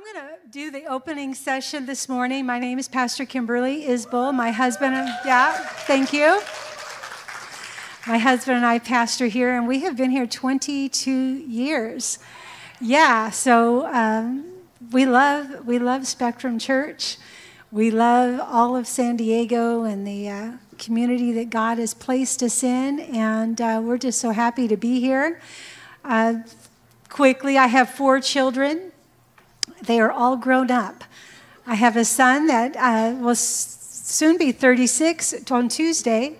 I'm going to do the opening session this morning. My name is Pastor Kimberly Isbell. My husband, yeah, thank you. My husband and I pastor here, and we have been here 22 years. Yeah, so um, we love we love Spectrum Church. We love all of San Diego and the uh, community that God has placed us in, and uh, we're just so happy to be here. Uh, quickly, I have four children. They are all grown up. I have a son that uh, will soon be 36 on Tuesday,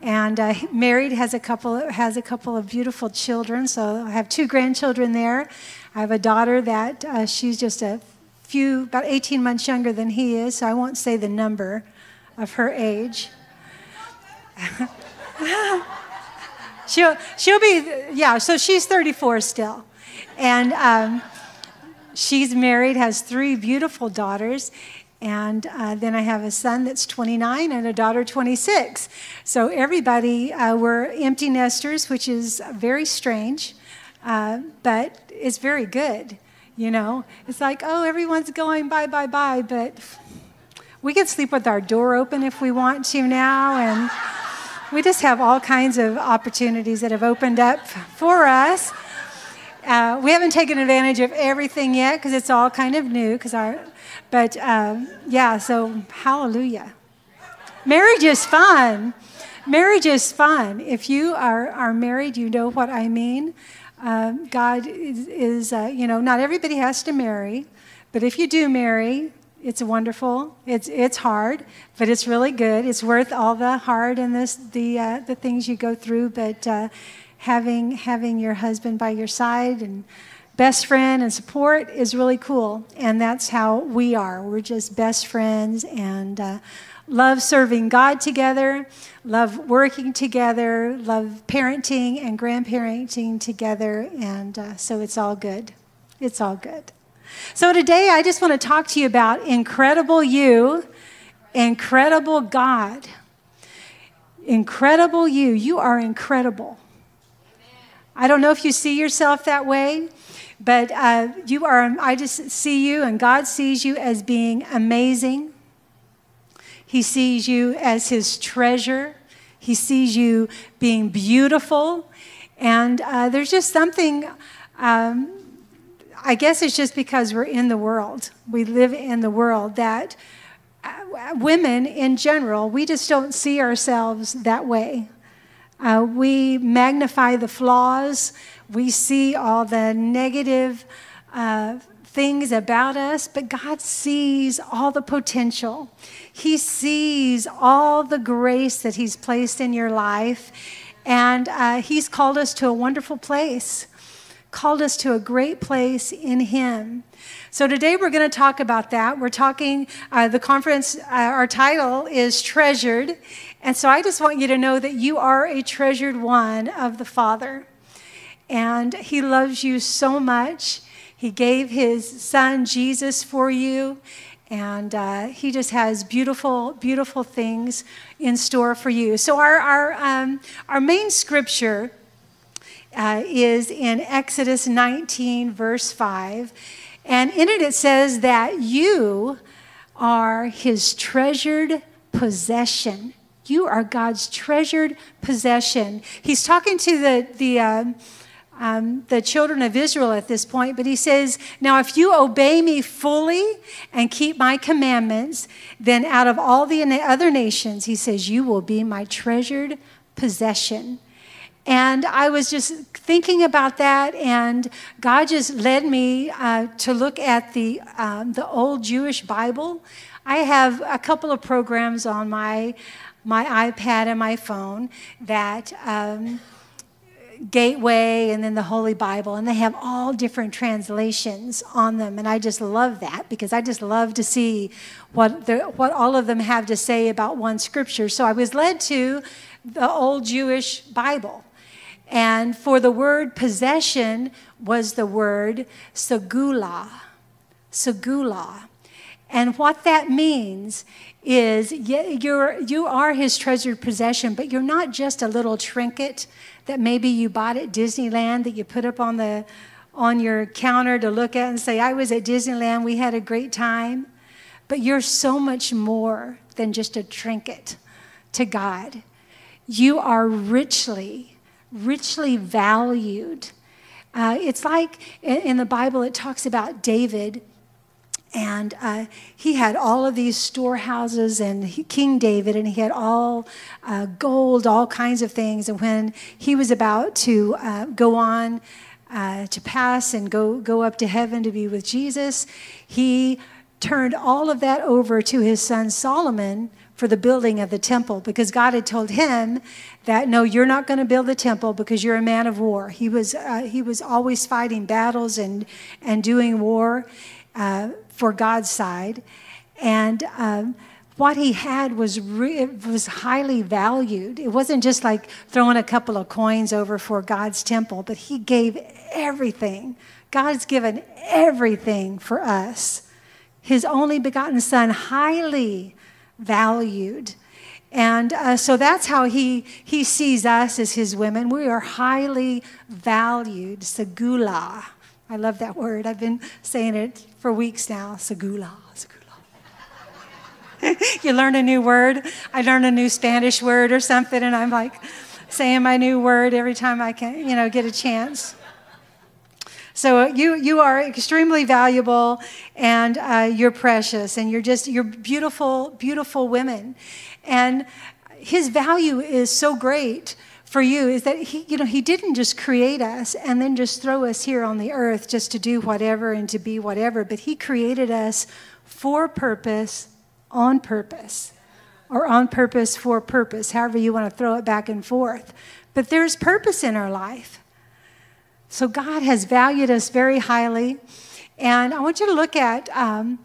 and uh, married has a couple has a couple of beautiful children. So I have two grandchildren there. I have a daughter that uh, she's just a few about 18 months younger than he is. So I won't say the number of her age. she'll she'll be yeah. So she's 34 still, and. Um, she's married, has three beautiful daughters, and uh, then I have a son that's 29 and a daughter 26. So everybody, uh, we're empty nesters, which is very strange, uh, but it's very good. You know, it's like, oh, everyone's going bye, bye, bye, but we can sleep with our door open if we want to now. And we just have all kinds of opportunities that have opened up for us. Uh, we haven't taken advantage of everything yet because it's all kind of new. Because our, but um, yeah. So hallelujah. Marriage is fun. Marriage is fun. If you are are married, you know what I mean. Uh, God is, is uh, you know, not everybody has to marry, but if you do marry, it's wonderful. It's it's hard, but it's really good. It's worth all the hard and this the uh, the things you go through. But uh, having having your husband by your side and best friend and support is really cool. And that's how we are. We're just best friends and uh, love serving god together love working together love parenting and grandparenting together. And uh, so it's all good. It's all good. So today i just want to talk to you about incredible you incredible god. Incredible you. You are incredible I don't know if you see yourself that way, but uh, you are, I just see you, and God sees you as being amazing. He sees you as his treasure. He sees you being beautiful. And uh, there's just something, um, I guess it's just because we're in the world. We live in the world that uh, women in general, we just don't see ourselves that way. Uh, we magnify the flaws. We see all the negative uh, things about us, but God sees all the potential. He sees all the grace that He's placed in your life, and uh, He's called us to a wonderful place, called us to a great place in Him. So today we're going to talk about that. We're talking, uh, the conference, uh, our title is Treasured, and so I just want you to know that you are a treasured one of the Father. And He loves you so much. He gave His Son Jesus for you. And uh, He just has beautiful, beautiful things in store for you. So, our, our, um, our main scripture uh, is in Exodus 19, verse 5. And in it, it says that you are His treasured possession. You are God's treasured possession. He's talking to the, the, uh, um, the children of Israel at this point, but he says, Now, if you obey me fully and keep my commandments, then out of all the other nations, he says, you will be my treasured possession. And I was just thinking about that, and God just led me uh, to look at the, um, the old Jewish Bible. I have a couple of programs on my my iPad and my phone that um, Gateway and then the Holy Bible, and they have all different translations on them. And I just love that because I just love to see what, the, what all of them have to say about one scripture. So I was led to the old Jewish Bible. And for the word possession was the word segula. Segula. And what that means is you're, you are his treasured possession, but you're not just a little trinket that maybe you bought at Disneyland that you put up on the, on your counter to look at and say, I was at Disneyland, we had a great time. But you're so much more than just a trinket to God. You are richly, richly valued. Uh, it's like in the Bible, it talks about David and uh, he had all of these storehouses and he, king david and he had all uh, gold all kinds of things. And when he was about to uh, go on uh, to pass and go, go up to heaven to be with jesus he turned all of that over to his son solomon for the building of the temple because god had told him that no you're not going to build the temple because you're a man of war. He was, uh, he was always fighting battles and, and doing war uh, for God's side. And um, what he had was, re- was highly valued. It wasn't just like throwing a couple of coins over for God's temple, but he gave everything. God's given everything for us. His only begotten Son, highly valued. And uh, so that's how he, he sees us as his women. We are highly valued, segula. I love that word. I've been saying it for weeks now. Segula, segula. you learn a new word. I learn a new Spanish word or something, and I'm like saying my new word every time I can, you know, get a chance. So you you are extremely valuable, and uh, you're precious, and you're just you're beautiful, beautiful women, and his value is so great for you is that he, you know, he didn't just create us and then just throw us here on the earth just to do whatever and to be whatever, but he created us for purpose, on purpose, or on purpose for purpose, however you want to throw it back and forth. But there's purpose in our life. So God has valued us very highly. And I want you to look at um,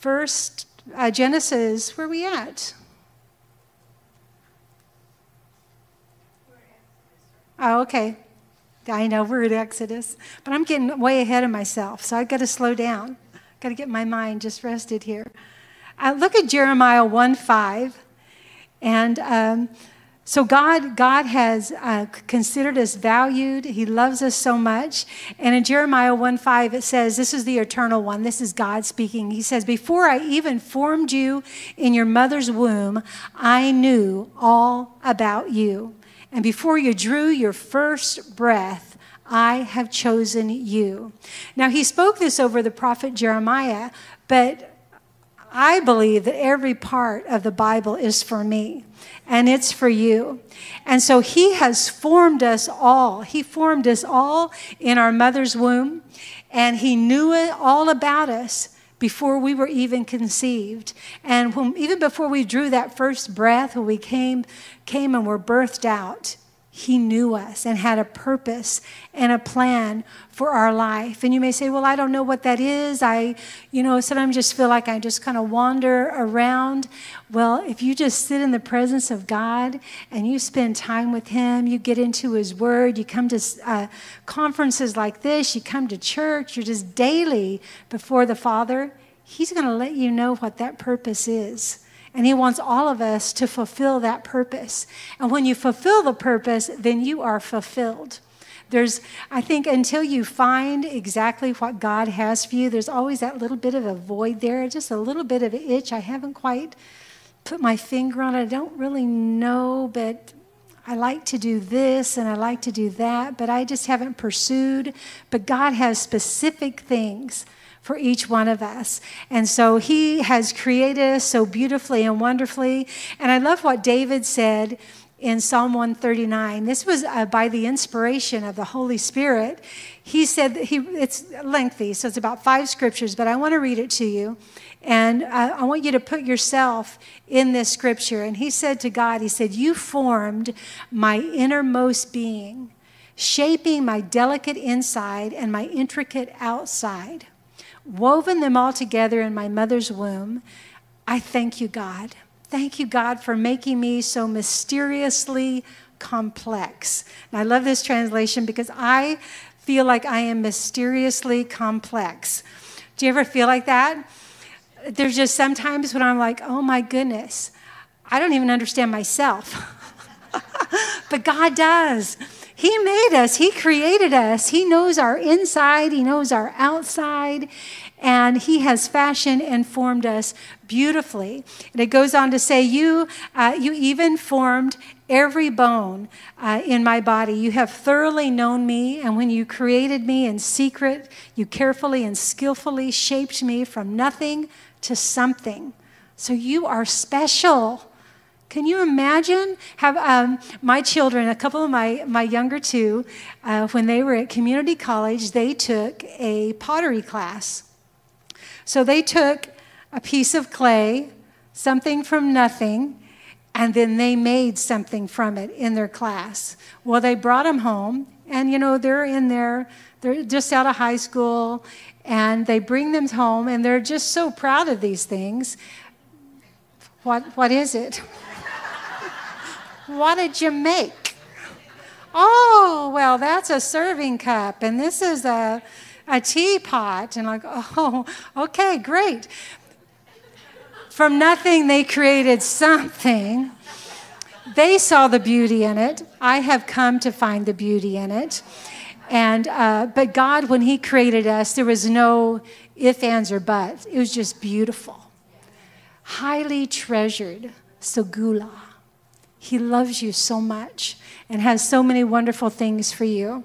first uh, Genesis, where are we at? Oh, okay. I know we're at Exodus, but I'm getting way ahead of myself, so I've got to slow down. I've got to get my mind just rested here. Uh, look at Jeremiah 1 5. And um, so God, God has uh, considered us valued. He loves us so much. And in Jeremiah 1 5, it says, This is the eternal one. This is God speaking. He says, Before I even formed you in your mother's womb, I knew all about you. And before you drew your first breath, I have chosen you. Now, he spoke this over the prophet Jeremiah, but I believe that every part of the Bible is for me and it's for you. And so he has formed us all. He formed us all in our mother's womb, and he knew it all about us before we were even conceived. And when, even before we drew that first breath, when we came, came and were birthed out, he knew us and had a purpose and a plan for our life. And you may say, Well, I don't know what that is. I, you know, sometimes just feel like I just kind of wander around. Well, if you just sit in the presence of God and you spend time with Him, you get into His Word, you come to uh, conferences like this, you come to church, you're just daily before the Father, He's going to let you know what that purpose is. And He wants all of us to fulfill that purpose. And when you fulfill the purpose, then you are fulfilled. There's, I think, until you find exactly what God has for you, there's always that little bit of a void there, just a little bit of an itch. I haven't quite put my finger on it. I don't really know, but I like to do this and I like to do that, but I just haven't pursued. But God has specific things for each one of us. And so he has created us so beautifully and wonderfully. And I love what David said in Psalm 139. This was uh, by the inspiration of the Holy Spirit. He said he, it's lengthy, so it's about five scriptures, but I want to read it to you. And uh, I want you to put yourself in this scripture. And he said to God, He said, You formed my innermost being, shaping my delicate inside and my intricate outside woven them all together in my mother's womb. I thank you, God. Thank you, God, for making me so mysteriously complex. And I love this translation because I feel like I am mysteriously complex. Do you ever feel like that? There's just sometimes when I'm like, oh my goodness, I don't even understand myself. but God does. He made us, He created us. He knows our inside, He knows our outside, and He has fashioned and formed us beautifully. And it goes on to say, You, uh, you even formed every bone uh, in my body. You have thoroughly known me, and when you created me in secret, you carefully and skillfully shaped me from nothing to something. So you are special. Can you imagine? Have um, my children, a couple of my, my younger two, uh, when they were at community college, they took a pottery class. So they took a piece of clay, something from nothing, and then they made something from it in their class. Well, they brought them home, and you know, they're in there, they're just out of high school, and they bring them home, and they're just so proud of these things. What, what is it? What did you make? Oh, well, that's a serving cup, and this is a, a teapot. And like, oh, okay, great. From nothing, they created something. They saw the beauty in it. I have come to find the beauty in it. And uh, but God, when He created us, there was no if, ands, or buts. It was just beautiful, highly treasured. Segula. He loves you so much and has so many wonderful things for you.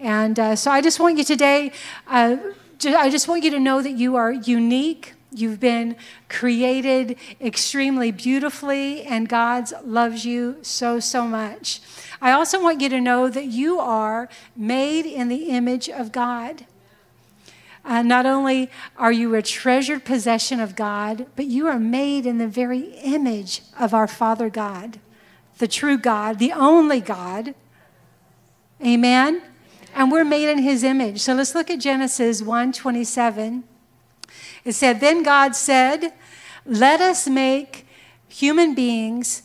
And uh, so I just want you today, uh, I just want you to know that you are unique. You've been created extremely beautifully, and God loves you so, so much. I also want you to know that you are made in the image of God. Uh, not only are you a treasured possession of God, but you are made in the very image of our Father God the true God, the only God. Amen. And we're made in his image. So let's look at Genesis 1:27. It said, "Then God said, let us make human beings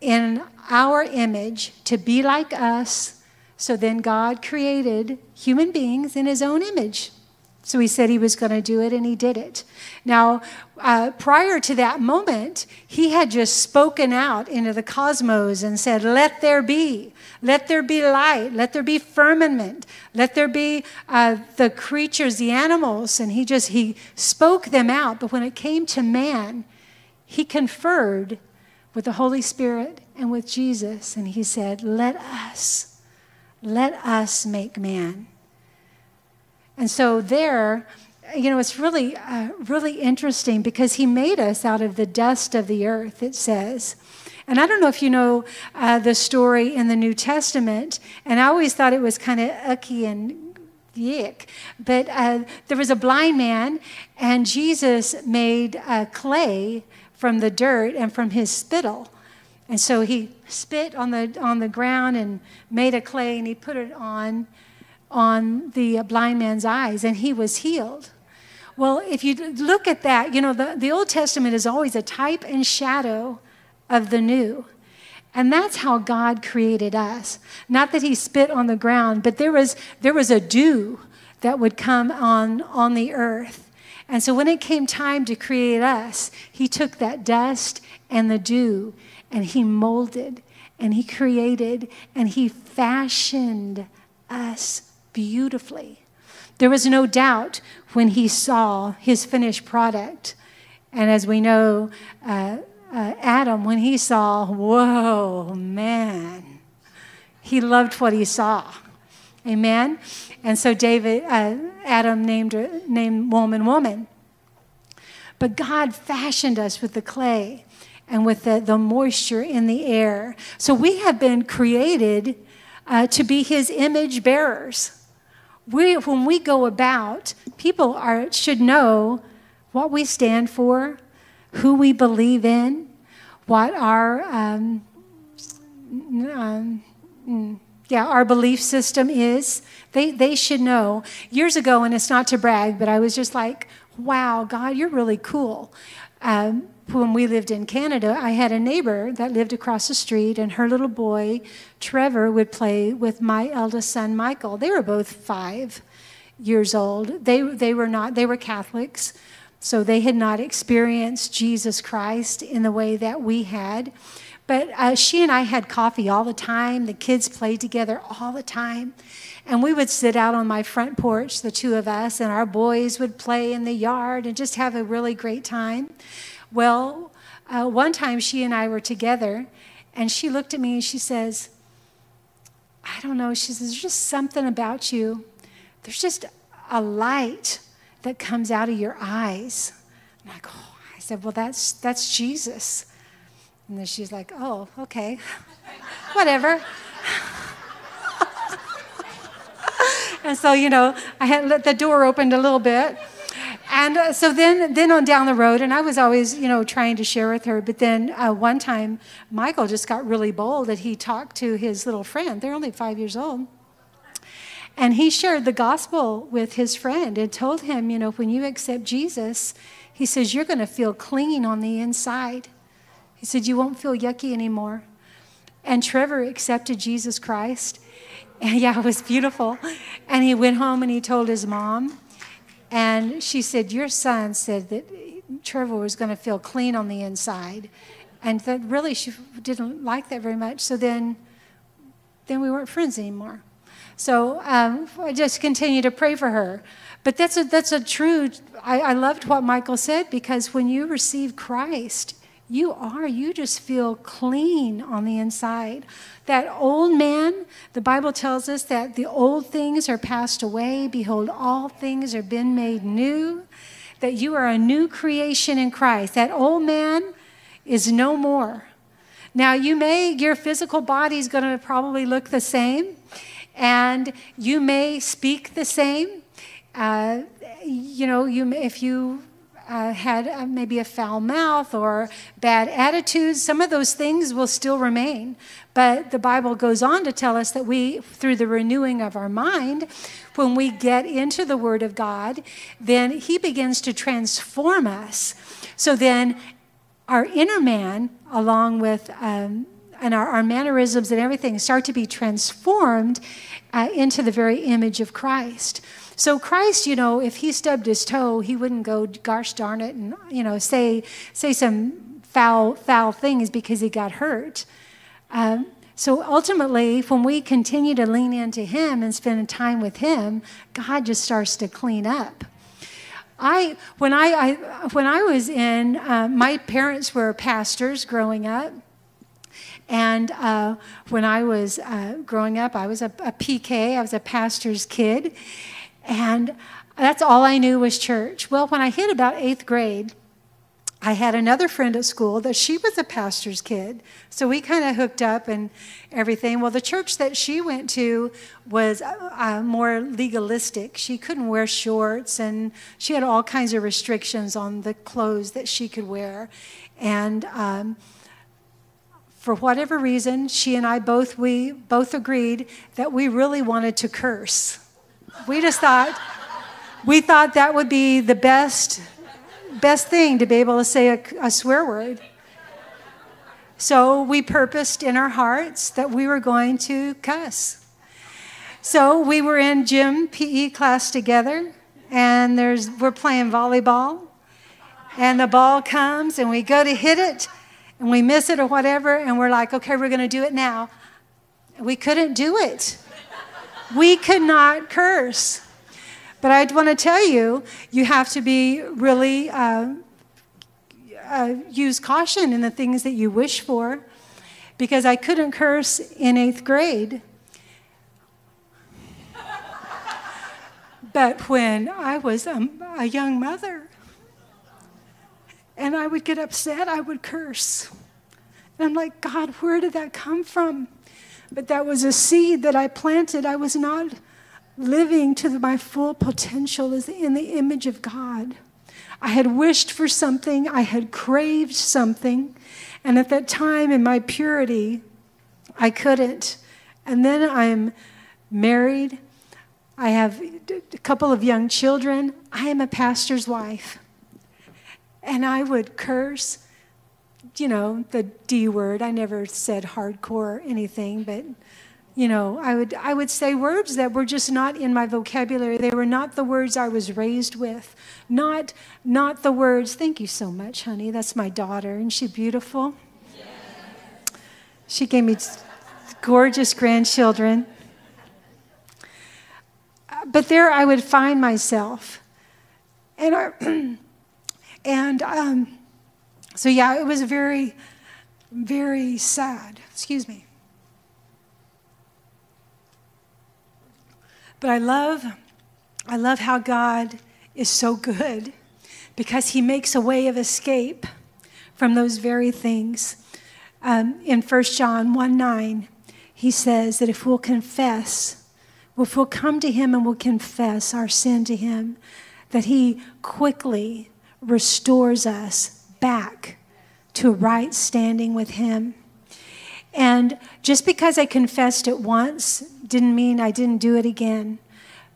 in our image to be like us." So then God created human beings in his own image. So he said he was going to do it, and he did it. Now, uh, prior to that moment, he had just spoken out into the cosmos and said, Let there be, let there be light, let there be firmament, let there be uh, the creatures, the animals. And he just, he spoke them out. But when it came to man, he conferred with the Holy Spirit and with Jesus, and he said, Let us, let us make man and so there, you know, it's really, uh, really interesting because he made us out of the dust of the earth, it says. And I don't know if you know uh, the story in the New Testament, and I always thought it was kind of icky and yick. But uh, there was a blind man, and Jesus made uh, clay from the dirt and from his spittle. And so he spit on the, on the ground and made a clay, and he put it on on the blind man's eyes and he was healed. Well, if you look at that, you know, the, the Old Testament is always a type and shadow of the new. And that's how God created us. Not that he spit on the ground, but there was, there was a dew that would come on, on the earth. And so when it came time to create us, he took that dust and the dew and he molded and he created and he fashioned us beautifully. There was no doubt when he saw his finished product. And as we know, uh, uh, Adam, when he saw, whoa, man, he loved what he saw. Amen? And so David, uh, Adam named, named woman, woman. But God fashioned us with the clay and with the, the moisture in the air. So we have been created uh, to be his image bearers we, when we go about, people are, should know what we stand for, who we believe in, what our um, um, yeah our belief system is. They they should know. Years ago, and it's not to brag, but I was just like, wow, God, you're really cool. Um, when we lived in Canada, I had a neighbor that lived across the street, and her little boy, Trevor, would play with my eldest son, Michael. They were both five years old. They, they were not, they were Catholics, so they had not experienced Jesus Christ in the way that we had. But uh, she and I had coffee all the time. The kids played together all the time. And we would sit out on my front porch, the two of us, and our boys would play in the yard and just have a really great time. Well, uh, one time she and I were together, and she looked at me and she says, I don't know, she says, there's just something about you. There's just a light that comes out of your eyes. And I go, oh. I said, well, that's, that's Jesus. And then she's like, oh, okay, whatever. and so, you know, I had let the door opened a little bit. And uh, so then, then on down the road, and I was always, you know, trying to share with her. But then uh, one time, Michael just got really bold that he talked to his little friend. They're only five years old. And he shared the gospel with his friend and told him, you know, when you accept Jesus, he says, you're going to feel clean on the inside. He said, You won't feel yucky anymore. And Trevor accepted Jesus Christ. And yeah, it was beautiful. And he went home and he told his mom. And she said, Your son said that Trevor was going to feel clean on the inside. And that really she didn't like that very much. So then, then we weren't friends anymore. So um, I just continue to pray for her. But that's a, that's a true, I, I loved what Michael said because when you receive Christ, you are. You just feel clean on the inside. That old man, the Bible tells us that the old things are passed away. Behold, all things are been made new. That you are a new creation in Christ. That old man is no more. Now, you may, your physical body is going to probably look the same, and you may speak the same. Uh, you know, you, if you uh, had uh, maybe a foul mouth or bad attitudes, some of those things will still remain. But the Bible goes on to tell us that we, through the renewing of our mind, when we get into the Word of God, then He begins to transform us. So then our inner man, along with um, and our, our, mannerisms and everything, start to be transformed uh, into the very image of Christ. So Christ, you know, if he stubbed his toe, he wouldn't go, gosh darn it, and you know, say say some foul foul things because he got hurt. Um, so ultimately, when we continue to lean into Him and spend time with Him, God just starts to clean up. I when I, I when I was in, uh, my parents were pastors growing up. And uh, when I was uh, growing up, I was a, a, PK, I was a pastor's kid. And that's all I knew was church. Well, when I hit about eighth grade, I had another friend at school that she was a pastor's kid. So we kind of hooked up and everything. Well, the church that she went to was uh, more legalistic. She couldn't wear shorts and she had all kinds of restrictions on the clothes that she could wear. And um, for whatever reason, she and I both, we both agreed that we really wanted to curse. We just thought, we thought that would be the best, best thing to be able to say a, a swear word. So we purposed in our hearts that we were going to cuss. So we were in gym PE class together, and there's we're playing volleyball, and the ball comes, and we go to hit it, and we miss it or whatever, and we're like, okay, we're going to do it now. We couldn't do it. We could not curse. But I want to tell you, you have to be really uh, uh, use caution in the things that you wish for, because I couldn't curse in eighth grade. But when I was a, a young mother, and I would get upset, I would curse. And I'm like, God, where did that come from? But that was a seed that I planted. I was not living to my full potential as in the image of God. I had wished for something, I had craved something, and at that time in my purity, I couldn't. And then I'm married. I have a couple of young children. I am a pastor's wife. And I would curse you know, the D word. I never said hardcore or anything, but you know, I would I would say words that were just not in my vocabulary. They were not the words I was raised with. Not not the words, thank you so much, honey. That's my daughter. Isn't she beautiful? She gave me gorgeous grandchildren. But there I would find myself. And, our, and um, so, yeah, it was very, very sad. Excuse me. But I love, I love how God is so good because he makes a way of escape from those very things. Um, in 1 John 1 9, he says that if we'll confess, if we'll come to him and we'll confess our sin to him, that he quickly restores us back to right standing with him. And just because I confessed it once didn't mean I didn't do it again.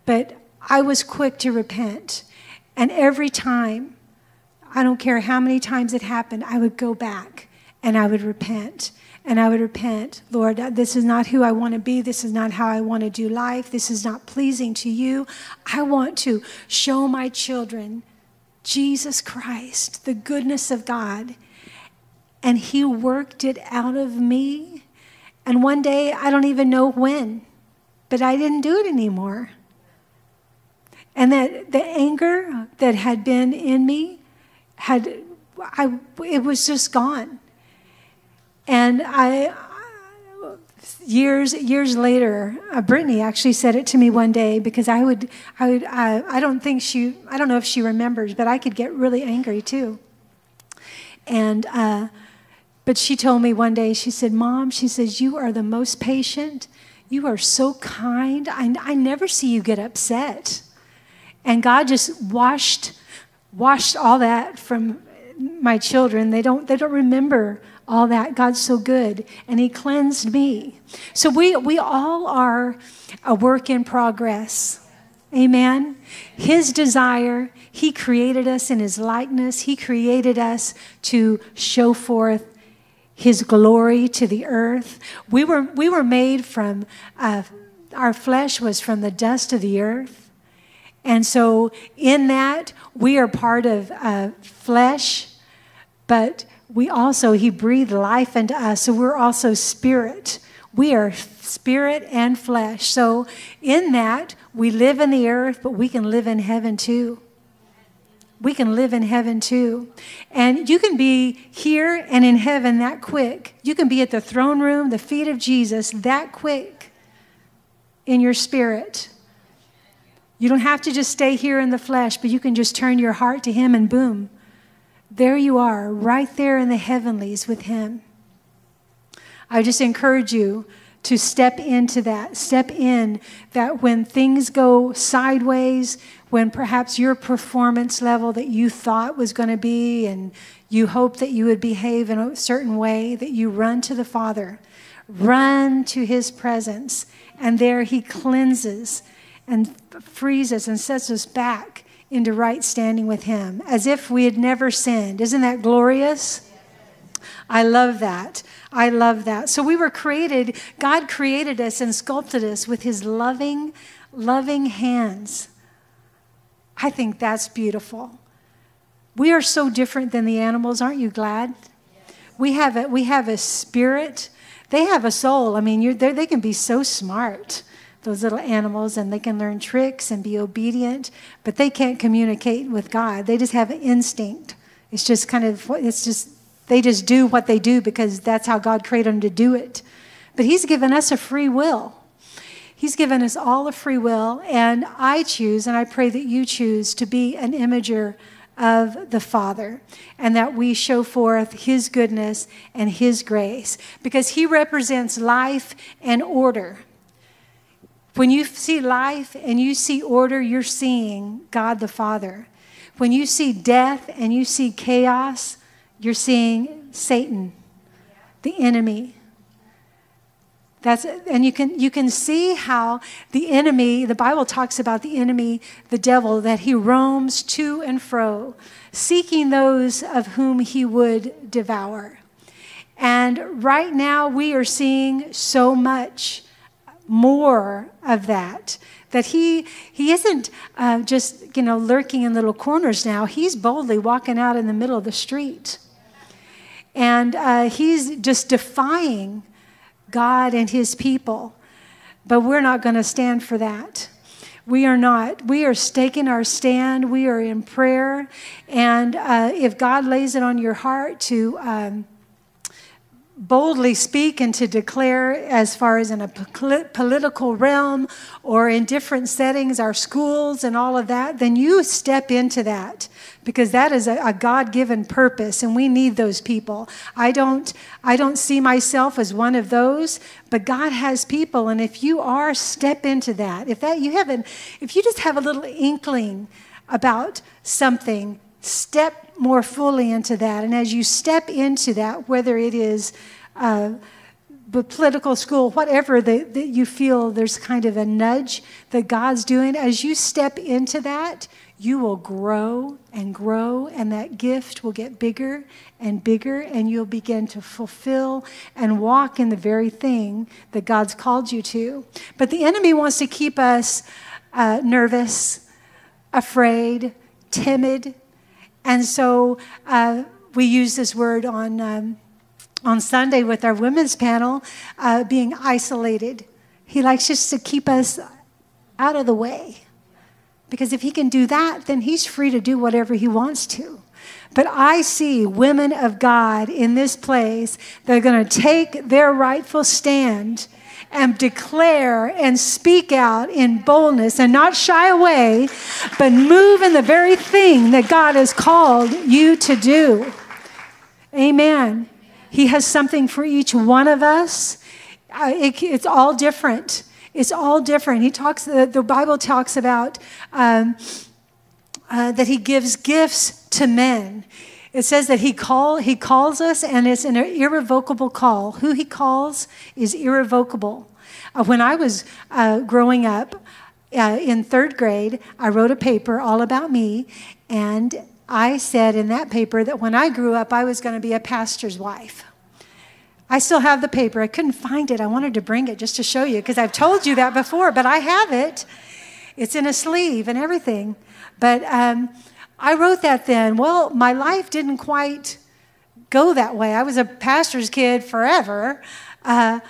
But I was quick to repent. And every time, I don't care how many times it happened, I would go back and I would repent. And I would repent, Lord, this is not who I want to be. This is not how I want to do life. This is not pleasing to you. I want to show my children Jesus Christ, the goodness of God. And He worked it out of me. And one day, I don't even know when, but I didn't do it anymore. And that the anger that had been in me had, I, it was just gone. And I, years years later, uh, Brittany actually said it to me one day because I would I would I, I don't think she I don't know if she remembers, but I could get really angry too. And uh, but she told me one day she said, "Mom," she says, "you are the most patient. You are so kind. I I never see you get upset." And God just washed washed all that from my children. They don't they don't remember all that. God's so good. And He cleansed me. So we we all are a work in progress. Amen. His desire, He created us in His likeness. He created us to show forth His glory to the earth. We were, we were made from, uh, our flesh was from the dust of the earth. And so, in that, we are part of uh, flesh, but we also, He breathed life into us, so we're also spirit. We are spirit and flesh. So, in that, we live in the earth, but we can live in heaven too. We can live in heaven too. And you can be here and in heaven that quick. You can be at the throne room, the feet of Jesus, that quick in your spirit. You don't have to just stay here in the flesh, but you can just turn your heart to Him and boom, there you are, right there in the heavenlies with Him. I just encourage you to step into that. Step in that when things go sideways, when perhaps your performance level that you thought was going to be and you hope that you would behave in a certain way, that you run to the Father, run to His presence, and there He cleanses and frees us and sets us back into right standing with Him as if we had never sinned. Isn't that glorious? I love that. I love that. So we were created, God created us and sculpted us with His loving, loving hands. I think that's beautiful. We are so different than the animals, aren't you glad? We have a, we have a spirit. They have a soul. I mean, they can be so smart those little animals and they can learn tricks and be obedient, but they can't communicate with God. They just have instinct. It's just kind of, it's just, they just do what they do because that's how God created them to do it. But He's given us a free will. He's given us all a free will, and I choose, and I pray that you choose to be an imager of the Father, and that we show forth His goodness and His grace, because He represents life and order. When you see life and you see order, you're seeing God the Father. When you see death and you see chaos, you're seeing Satan, the enemy. That's, and you can, you can see how the enemy, the Bible talks about the enemy, the devil, that he roams to and fro, seeking those of whom he would devour. And right now we are seeing so much more of that. That he, he isn't uh, just, you know, lurking in little corners now. He's boldly walking out in the middle of the street. And uh, he's just defying God and his people. But we're not going to stand for that. We are not. We are staking our stand. We are in prayer. And uh, if God lays it on your heart to um, boldly speak and to declare, as far as in a political realm or in different settings, our schools and all of that, then you step into that because that is a, a God-given purpose, and we need those people. I don't, I don't see myself as one of those, but God has people, and if you are, step into that. If that you haven't, if you just have a little inkling about something step more fully into that. And as you step into that, whether it is uh, the political school, whatever that you feel there's kind of a nudge that God's doing, as you step into that, you will grow and grow, and that gift will get bigger and bigger, and you'll begin to fulfill and walk in the very thing that God's called you to. But the enemy wants to keep us uh, nervous, afraid, timid, and so uh, we use this word on, um, on Sunday with our women's panel uh, being isolated. He likes just to keep us out of the way. Because if he can do that, then he's free to do whatever he wants to. But I see women of God in this place that are going to take their rightful stand and declare and speak out in boldness and not shy away, but move in the very thing that God has called you to do. Amen. He has something for each one of us. Uh, it, it's all different. It's all different. He talks. The, the Bible talks about um, uh, that He gives gifts to men. It says that he call he calls us, and it's an irrevocable call. Who he calls is irrevocable. Uh, when I was uh, growing up uh, in third grade, I wrote a paper all about me, and I said in that paper that when I grew up, I was going to be a pastor's wife. I still have the paper. I couldn't find it. I wanted to bring it just to show you because I've told you that before, but I have it. It's in a sleeve and everything. But um, I wrote that then. Well, my life didn't quite go that way. I was a pastor's kid forever. Uh,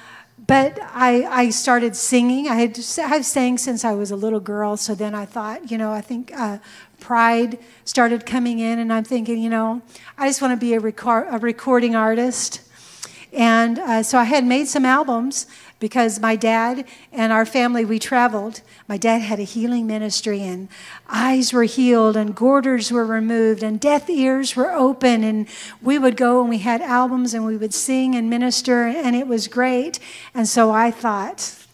but I, I started singing. I had I've sang since I was a little girl. So then I thought, you know, I think uh, pride started coming in, and I'm thinking, you know, I just want to be a, record, a recording artist. And uh, so I had made some albums because my dad and our family, we traveled. My dad had a healing ministry, and eyes were healed, and goiters were removed, and deaf ears were open. And we would go and we had albums, and we would sing and minister, and it was great. And so I thought,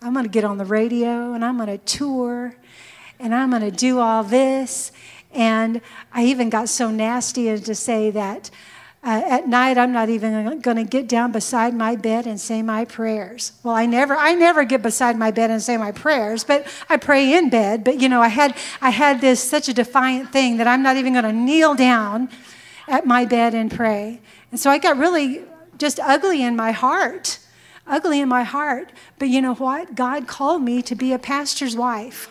I'm going to get on the radio, and I'm going to tour, and I'm going to do all this. And I even got so nasty as to say that uh, at night, I'm not even going to get down beside my bed and say my prayers. Well, I never, I never get beside my bed and say my prayers, but I pray in bed. But you know, I had, I had this such a defiant thing that I'm not even going to kneel down at my bed and pray. And so I got really just ugly in my heart, ugly in my heart. But you know what? God called me to be a pastor's wife.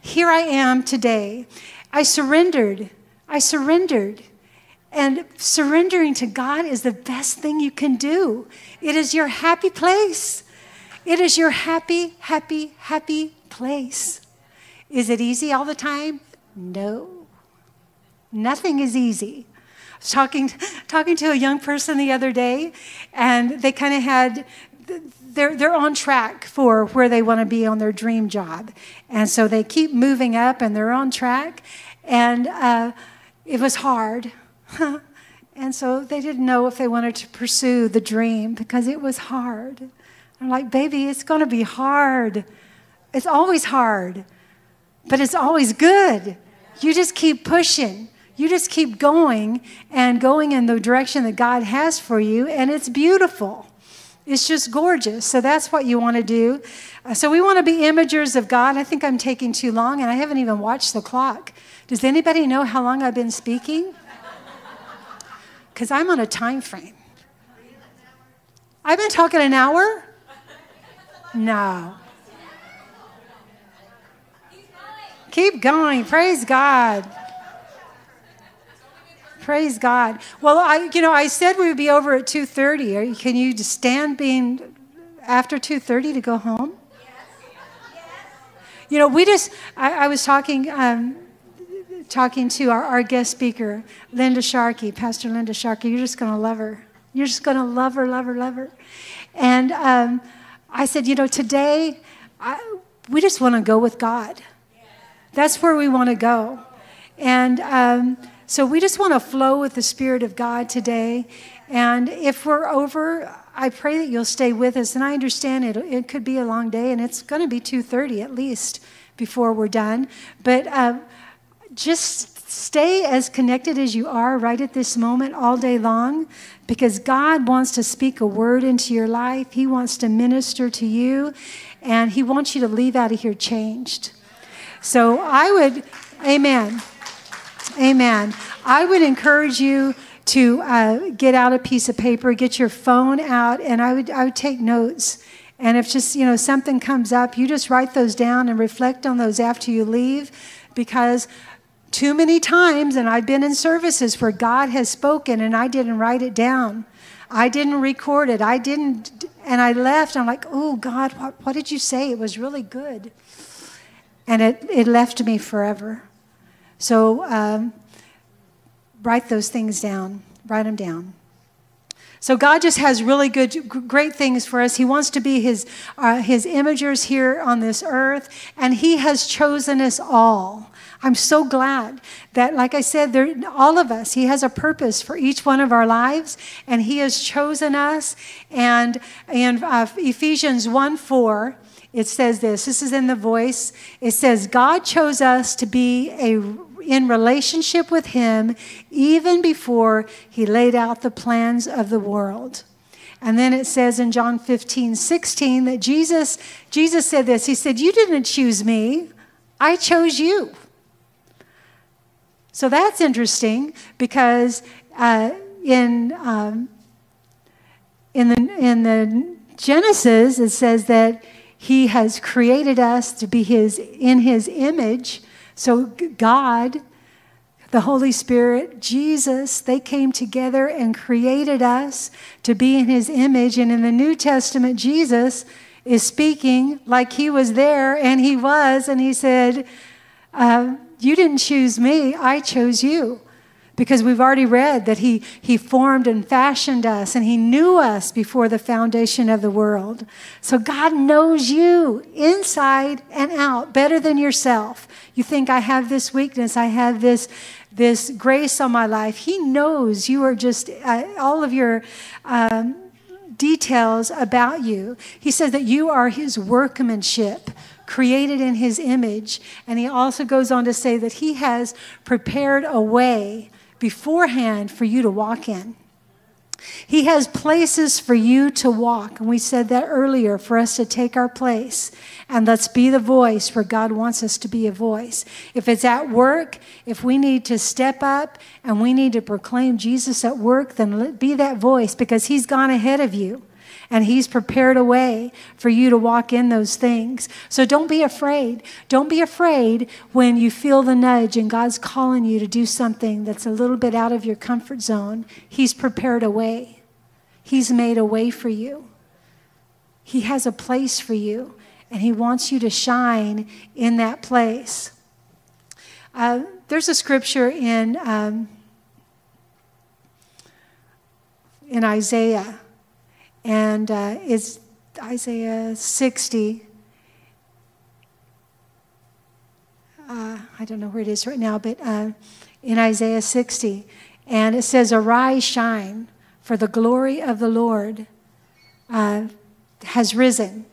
Here I am today. I surrendered. I surrendered. And surrendering to God is the best thing you can do. It is your happy place. It is your happy, happy, happy place. Is it easy all the time? No. Nothing is easy. I was talking, talking to a young person the other day, and they kind of had, they're, they're on track for where they want to be on their dream job. And so they keep moving up, and they're on track. And uh, it was hard and so they didn't know if they wanted to pursue the dream because it was hard. I'm like, baby, it's going to be hard. It's always hard, but it's always good. You just keep pushing. You just keep going and going in the direction that God has for you, and it's beautiful. It's just gorgeous. So that's what you want to do. Uh, so we want to be imagers of God. I think I'm taking too long, and I haven't even watched the clock. Does anybody know how long I've been speaking? Because I'm on a time frame. I've been talking an hour? No. Keep going. Praise God. Praise God. Well, I, you know, I said we would be over at 2.30. Can you stand being after 2.30 to go home? You know, we just, I, I was talking, um, talking to our, our guest speaker, Linda Sharkey, Pastor Linda Sharkey. You're just going to love her. You're just going to love her, love her, love her. And um, I said, you know, today, I, we just want to go with God. That's where we want to go. And um, so we just want to flow with the Spirit of God today. And if we're over, I pray that you'll stay with us. And I understand it, it could be a long day, and it's going to be 2.30 at least before we're done. But uh, just stay as connected as you are right at this moment all day long because God wants to speak a word into your life. He wants to minister to you, and He wants you to leave out of here changed. So I would, amen. Amen. I would encourage you to uh, get out a piece of paper, get your phone out, and I would, I would take notes. And if just, you know, something comes up, you just write those down and reflect on those after you leave because too many times, and I've been in services where God has spoken and I didn't write it down. I didn't record it. I didn't, and I left. I'm like, oh, God, what, what did you say? It was really good. And it, it left me forever. So um, write those things down, write them down. So God just has really good, great things for us. He wants to be His, uh, His imagers here on this earth, and He has chosen us all. I'm so glad that, like I said, there, all of us, He has a purpose for each one of our lives, and He has chosen us. And in uh, Ephesians 1 4, it says this this is in the voice it says god chose us to be a in relationship with him even before he laid out the plans of the world and then it says in john 15 16 that jesus jesus said this he said you didn't choose me i chose you so that's interesting because uh, in um, in the in the genesis it says that he has created us to be his in his image. So God, the Holy Spirit, Jesus, they came together and created us to be in his image. And in the New Testament, Jesus is speaking like he was there, and he was, and he said, uh, You didn't choose me, I chose you because we've already read that he, he formed and fashioned us and he knew us before the foundation of the world. So God knows you inside and out better than yourself. You think, I have this weakness, I have this, this grace on my life. He knows you are just, uh, all of your. Um, details about you. He says that you are his workmanship, created in his image. And he also goes on to say that he has prepared a way beforehand for you to walk in. He has places for you to walk. And we said that earlier for us to take our place. And let's be the voice where God wants us to be a voice. If it's at work, if we need to step up and we need to proclaim Jesus at work, then be that voice because He's gone ahead of you and He's prepared a way for you to walk in those things. So don't be afraid. Don't be afraid when you feel the nudge and God's calling you to do something that's a little bit out of your comfort zone. He's prepared a way, He's made a way for you. He has a place for you, and He wants you to shine in that place. Uh, there's a scripture in, um, in Isaiah and uh, it's Isaiah 60. Uh, I don't know where it is right now, but uh, in Isaiah 60. And it says, Arise, shine, for the glory of the Lord uh, has risen.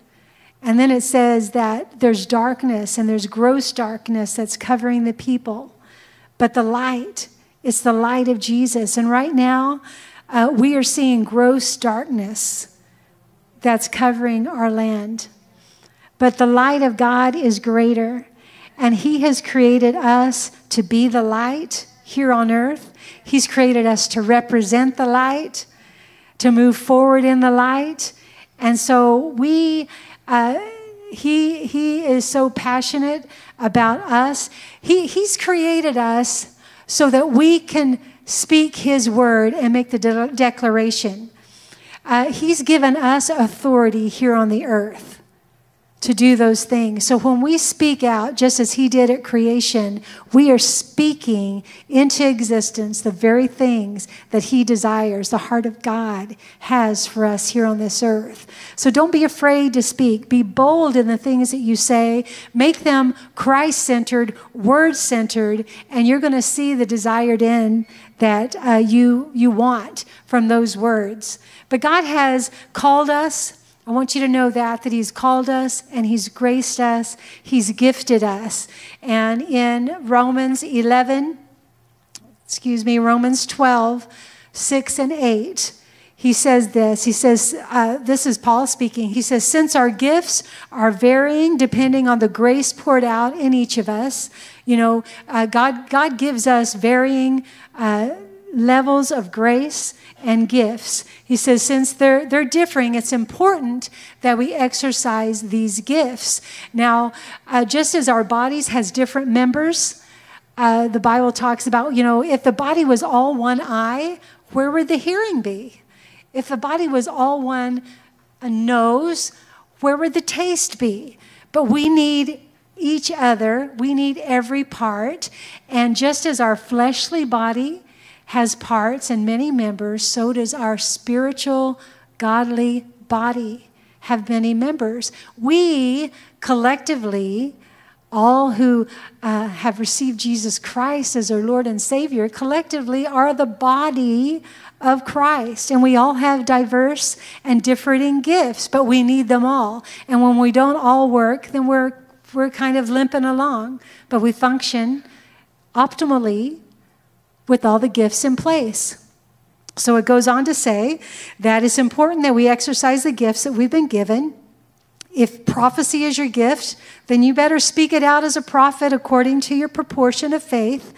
And then it says that there's darkness and there's gross darkness that's covering the people. But the light, it's the light of Jesus. And right now, uh, we are seeing gross darkness that's covering our land. But the light of God is greater, and He has created us to be the light here on earth. He's created us to represent the light, to move forward in the light. And so we, uh, he, he is so passionate about us. He, he's created us so that we can speak His word and make the de- declaration. Uh, he's given us authority here on the earth to do those things. So when we speak out, just as He did at creation, we are speaking into existence the very things that He desires, the heart of God has for us here on this earth. So don't be afraid to speak. Be bold in the things that you say. Make them Christ centered, word centered, and you're going to see the desired end that uh, you, you want from those words. But God has called us I want you to know that, that He's called us and He's graced us, He's gifted us. And in Romans 11, excuse me, Romans 12, 6 and 8, he says this. He says, uh, This is Paul speaking. He says, Since our gifts are varying depending on the grace poured out in each of us, you know, uh, God, God gives us varying. Uh, levels of grace and gifts. He says, since they're, they're differing, it's important that we exercise these gifts. Now, uh, just as our bodies has different members, uh, the Bible talks about, you know, if the body was all one eye, where would the hearing be? If the body was all one nose, where would the taste be? But we need each other, we need every part. And just as our fleshly body has parts and many members, so does our spiritual, godly body have many members. We collectively, all who uh, have received Jesus Christ as our Lord and Savior, collectively are the body of Christ. And we all have diverse and differing gifts, but we need them all. And when we don't all work, then we're, we're kind of limping along, but we function optimally with all the gifts in place. So it goes on to say that it's important that we exercise the gifts that we've been given. If prophecy is your gift, then you better speak it out as a prophet according to your proportion of faith.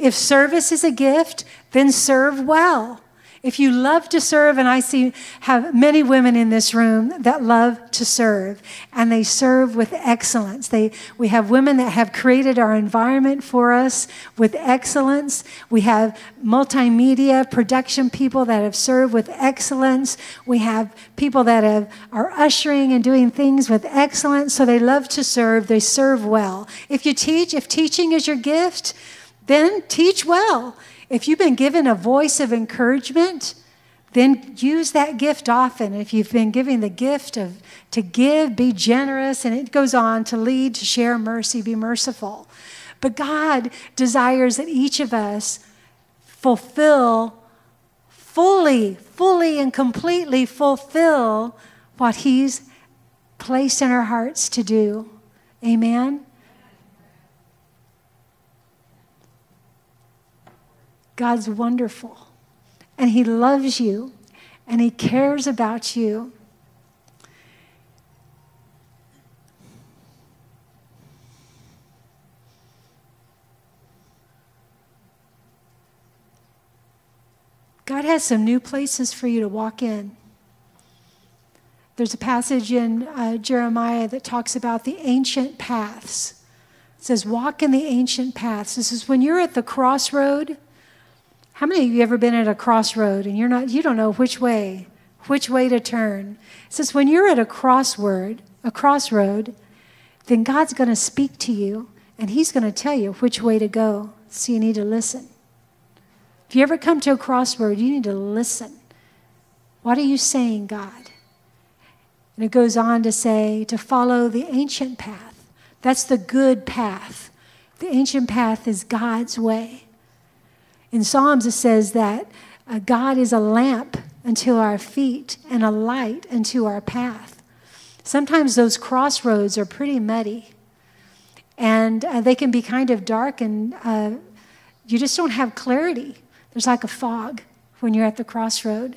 If service is a gift, then serve well. If you love to serve, and I see have many women in this room that love to serve, and they serve with excellence. They, we have women that have created our environment for us with excellence. We have multimedia production people that have served with excellence. We have people that have, are ushering and doing things with excellence. So they love to serve. They serve well. If you teach, if teaching is your gift, then teach well. If you've been given a voice of encouragement, then use that gift often. If you've been given the gift of to give, be generous, and it goes on to lead, to share mercy, be merciful. But God desires that each of us fulfill fully, fully, and completely fulfill what He's placed in our hearts to do. Amen. God's wonderful. And He loves you and He cares about you. God has some new places for you to walk in. There's a passage in uh, Jeremiah that talks about the ancient paths. It says, Walk in the ancient paths. This is when you're at the crossroad how many of you ever been at a crossroad and you're not you don't know which way, which way to turn? It says when you're at a crossword, a crossroad, then God's going to speak to you and he's going to tell you which way to go. So you need to listen. If you ever come to a crossroad, you need to listen. What are you saying, God? And it goes on to say to follow the ancient path. That's the good path. The ancient path is God's way. In Psalms, it says that uh, God is a lamp unto our feet and a light unto our path. Sometimes those crossroads are pretty muddy and uh, they can be kind of dark and uh, you just don't have clarity. There's like a fog when you're at the crossroad.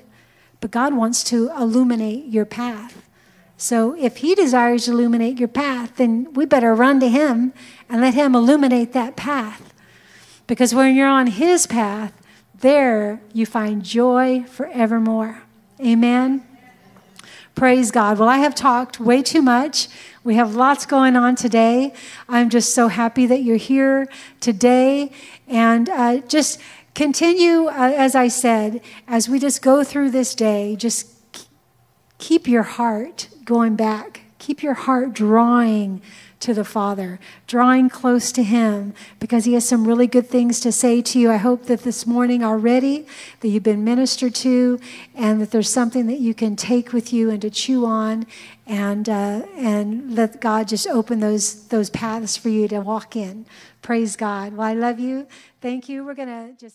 But God wants to illuminate your path. So if He desires to illuminate your path, then we better run to Him and let Him illuminate that path. Because when you're on His path, there you find joy forevermore. Amen. Praise God. Well, I have talked way too much. We have lots going on today. I'm just so happy that you're here today. And uh, just continue, uh, as I said, as we just go through this day, just keep your heart going back. Keep your heart drawing to the Father, drawing close to Him, because He has some really good things to say to you. I hope that this morning already that you've been ministered to, and that there's something that you can take with you and to chew on, and uh, and let God just open those those paths for you to walk in. Praise God. Well, I love you. Thank you. We're gonna just.